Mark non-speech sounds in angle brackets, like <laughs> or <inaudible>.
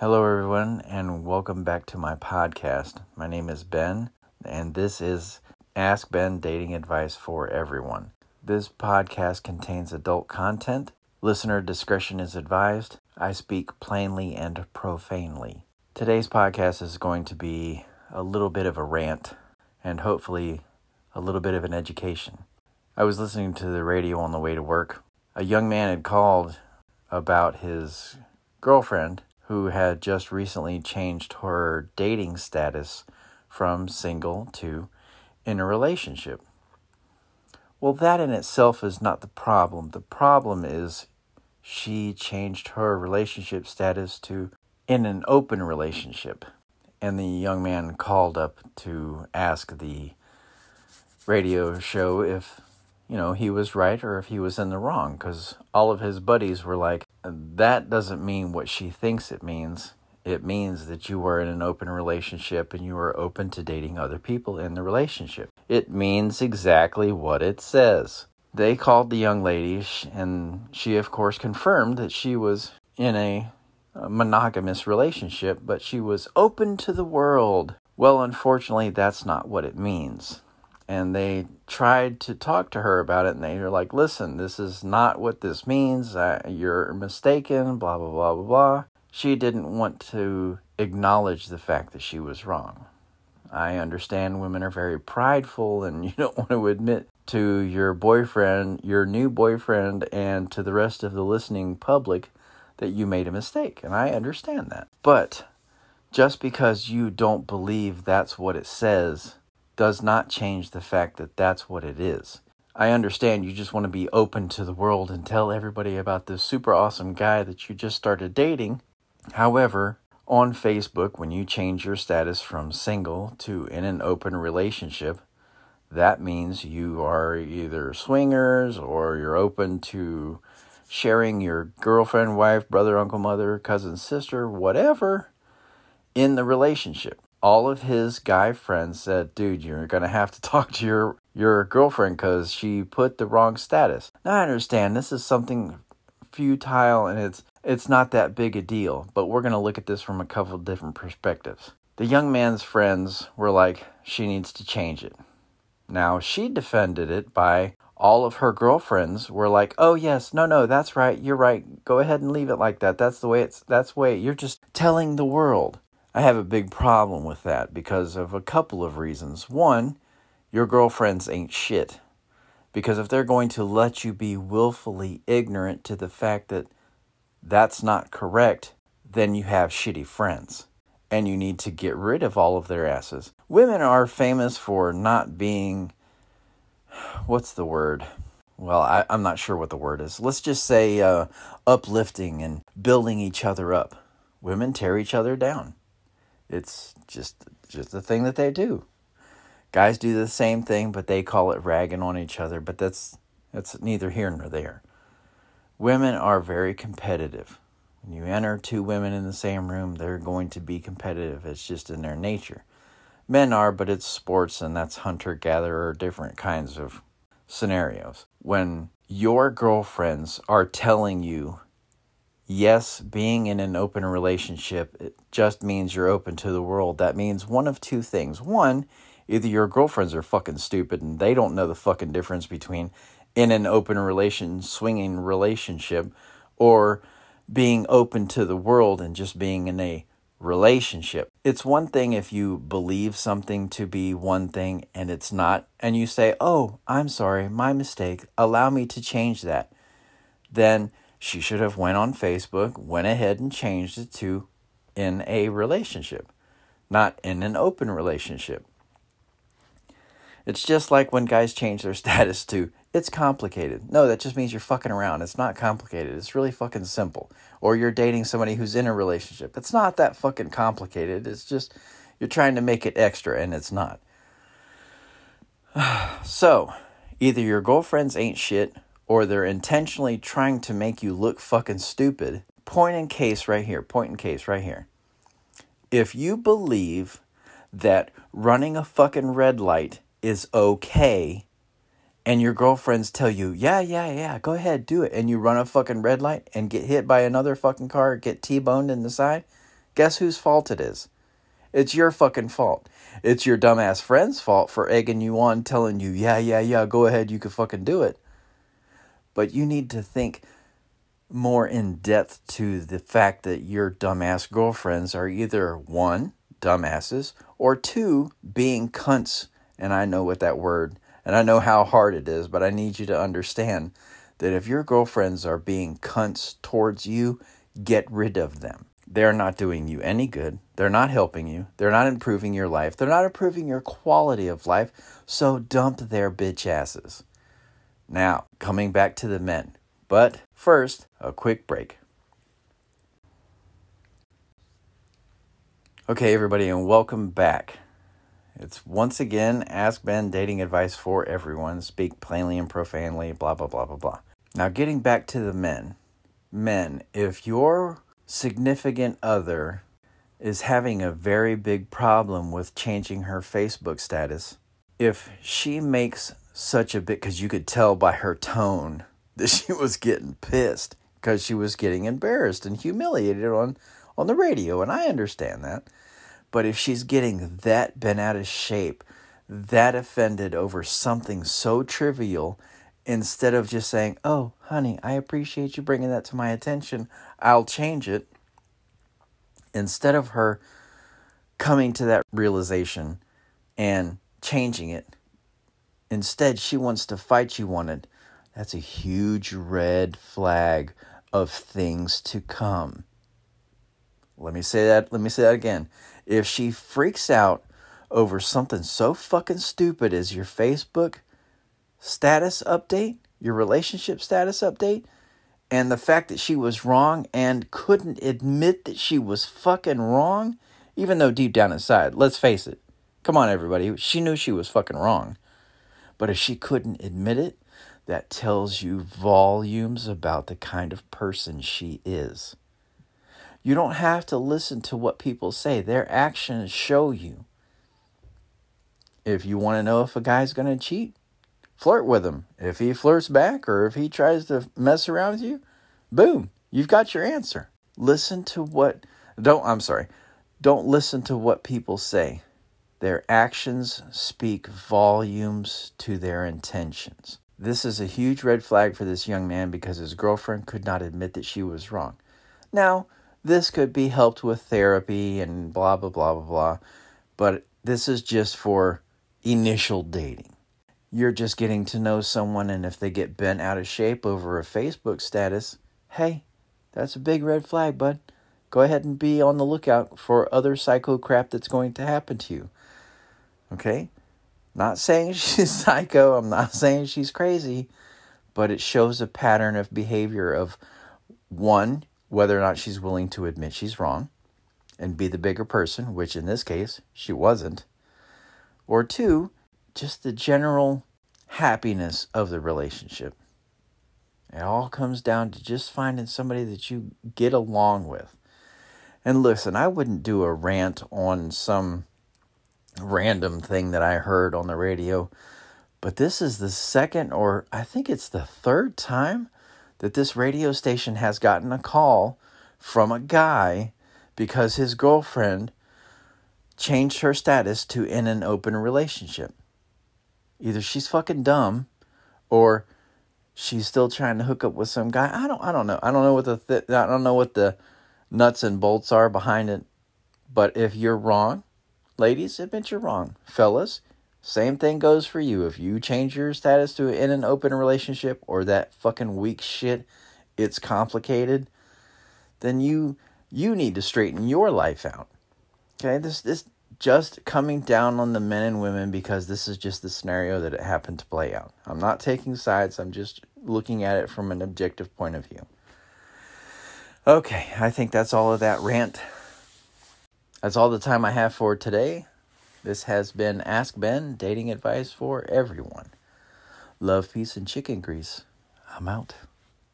Hello, everyone, and welcome back to my podcast. My name is Ben, and this is Ask Ben Dating Advice for Everyone. This podcast contains adult content. Listener discretion is advised. I speak plainly and profanely. Today's podcast is going to be a little bit of a rant and hopefully a little bit of an education. I was listening to the radio on the way to work. A young man had called about his girlfriend who had just recently changed her dating status from single to in a relationship. Well, that in itself is not the problem. The problem is she changed her relationship status to in an open relationship. And the young man called up to ask the radio show if you know, he was right or if he was in the wrong because all of his buddies were like, that doesn't mean what she thinks it means. It means that you are in an open relationship and you are open to dating other people in the relationship. It means exactly what it says. They called the young lady, and she, of course, confirmed that she was in a monogamous relationship, but she was open to the world. Well, unfortunately, that's not what it means and they tried to talk to her about it and they were like listen this is not what this means. Uh, you're mistaken blah blah blah blah blah. She didn't want to acknowledge the fact that she was wrong. I understand women are very prideful and <laughs> you don't want to admit to your boyfriend your new boyfriend and to the rest of the listening public that you made a mistake and i understand that. But just because you don't believe that's what it says does not change the fact that that's what it is. I understand you just want to be open to the world and tell everybody about this super awesome guy that you just started dating. However, on Facebook, when you change your status from single to in an open relationship, that means you are either swingers or you're open to sharing your girlfriend, wife, brother, uncle, mother, cousin, sister, whatever in the relationship all of his guy friends said, "Dude, you're gonna have to <laughs> talk to your your girlfriend because she put the wrong status." Now I understand this is something futile and it's it's not that big a deal, but we're gonna look at this from a couple different perspectives. The young man's friends were like, "She needs to change it." Now she defended it by all of her girlfriends were like, "Oh yes, no, no, that's right. You're right. Go ahead and leave it like that. That's the way it's. That's the way you're just telling the world." I have a big problem with that because of a couple of reasons. One, your girlfriends ain't shit. Because if they're going to let you be willfully ignorant to the fact that that's not correct, then you have shitty friends. And you need to get rid of all of their asses. Women are famous for not being. What's the word? Well, I, am not sure what the word is. Let's just say uh, uplifting and building each other up. Women tear each other down. It's just just the thing that they do. Guys do the same thing, but they call it ragging on each other, but that's that's neither here nor there. Women are very competitive. When you enter two women in the same room, they're going to be competitive. It's just in their nature. Men are, but it's sports and that's hunter gatherer, different kinds of scenarios. When your girlfriends are telling you yes, being in an open relationship it just means you're open to the world. That means one of two things. One, either your girlfriends are fucking stupid and they don't know the fucking difference between in an open relation, swinging relationship, or being open to the world and just being in a relationship. It's one thing if you believe something to be one thing and it's not, and you say, Oh, I'm sorry, my mistake, allow me to change that. Then she should have went on Facebook, went ahead and changed it to in a relationship, not in an open relationship. It's just like when guys change their <laughs> status to it's complicated. No, that just means you're fucking around. It's not complicated. It's really fucking simple. Or you're dating somebody who's in a relationship. It's not that fucking complicated. It's just you're trying to make it extra and it's not. <sighs> so, either your girlfriends ain't shit or they're intentionally trying to make you look fucking stupid. Point in case right here, point in case right here. If you believe that running a fucking red light is okay, and your girlfriends tell you, yeah, yeah, yeah, go ahead, do it, and you run a fucking red light and get hit by another fucking car, get T boned in the side, guess whose fault it is? It's your fucking fault. It's your dumbass friend's fault for egging you on, telling you, yeah, yeah, yeah, go ahead, you can fucking do it. But you need to think more in depth to the fact that your dumbass girlfriends are either one, dumbasses, or two, being cunts. And I know what that word, and I know how hard it is, but I need you to understand that if your girlfriends are being cunts towards you, get rid of them. They're not doing you any good. They're not helping you. They're not improving your life. They're not improving your quality of life. So dump their bitch asses. Now, coming back to the men. But first, a quick break. Okay, everybody, and welcome back. It's once again Ask Ben dating advice for everyone. Speak plainly and profanely, blah, blah, blah, blah, blah. Now, getting back to the men. Men, if your significant other is having a very big problem with changing her Facebook status, if she makes such a bit, because you could tell by her tone <laughs> that she was getting pissed because she was getting embarrassed and humiliated on, on the radio, and I understand that. But if she's getting that bent out of shape, that offended over something so trivial, instead of just saying, Oh, honey, I appreciate you bringing that to my attention, I'll change it, instead of her coming to that realization and changing it, instead she wants to fight you on it that's a huge red flag of things to come. Let me say that, let me say that again. If she freaks out over something so fucking stupid as your Facebook status update, your relationship status update, and the fact that she was wrong and couldn't admit that she was fucking wrong, even though deep down inside, let's face it, come on, everybody, she knew she was fucking wrong. But if she couldn't admit it, that tells you volumes about the kind of person she is. You don't have to listen to what people say, their actions show you. If you want to know if a guy's going to cheat, flirt with him. If he flirts back or if he tries to mess around with you, boom, you've got your answer. Listen to what, don't, I'm sorry, don't listen to what people say. Their actions speak volumes to their intentions. This is a huge red flag for this young man because his girlfriend could not admit that she was wrong. Now, this could be helped with therapy and blah, blah, blah, blah, blah, but this is just for initial dating. You're just getting to know someone, and if they get bent out of shape over a Facebook status, hey, that's a big red flag, bud. Go ahead and be on the lookout for other psycho crap that's going to happen to you. Okay? Not saying <laughs> she's psycho, I'm not saying she's crazy, but it shows a pattern of behavior of one, whether or not she's willing to admit she's wrong and be the bigger person, which in this case she wasn't, or two, just the general happiness of the relationship. It all comes down to just finding somebody that you get along with. And listen, I wouldn't do a rant on some random thing that I heard on the radio. But this is the second, or I think it's the third time that this radio station has gotten a call from a guy because his girlfriend changed her status to in an open relationship. Either she's fucking dumb or she's still trying to hook up with some guy. I don't I don't know. I don't know what the th- I don't know what the nuts and bolts are behind it. But if you're wrong, ladies, admit you're wrong. Fellas, same thing goes for you. If you change your status to in an open relationship or that fucking weak shit, it's complicated, then you you need to straighten your life out. Okay? This this just coming down on the men and women because this is just the scenario that it happened to play out. I'm not taking sides, I'm just looking at it from an objective point of view. Okay, I think that's all of that rant. That's all the time I have for today. This has been Ask Ben, dating advice for everyone. Love, peace, and chicken grease. I'm out.